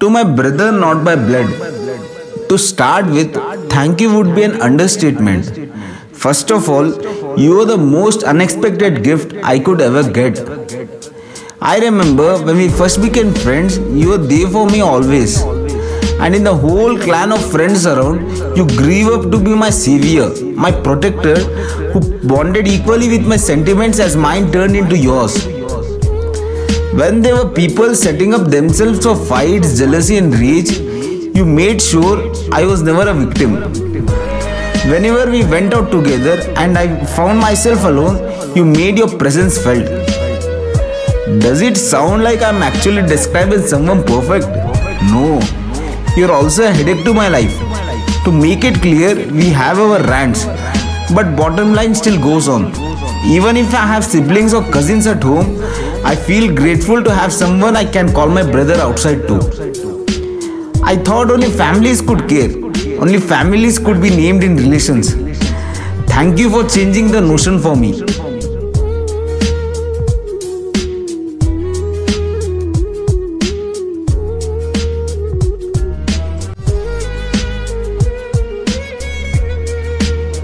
To my brother, not by blood. To start with, thank you would be an understatement. First of all, you are the most unexpected gift I could ever get. I remember when we first became friends, you were there for me always. And in the whole clan of friends around, you grew up to be my savior, my protector, who bonded equally with my sentiments as mine turned into yours. When there were people setting up themselves for fights, jealousy, and rage, you made sure I was never a victim. Whenever we went out together and I found myself alone, you made your presence felt. Does it sound like I'm actually describing someone perfect? No. You're also a headache to my life. To make it clear, we have our rants, but bottom line still goes on. Even if I have siblings or cousins at home, I feel grateful to have someone I can call my brother outside too. I thought only families could care, only families could be named in relations. Thank you for changing the notion for me.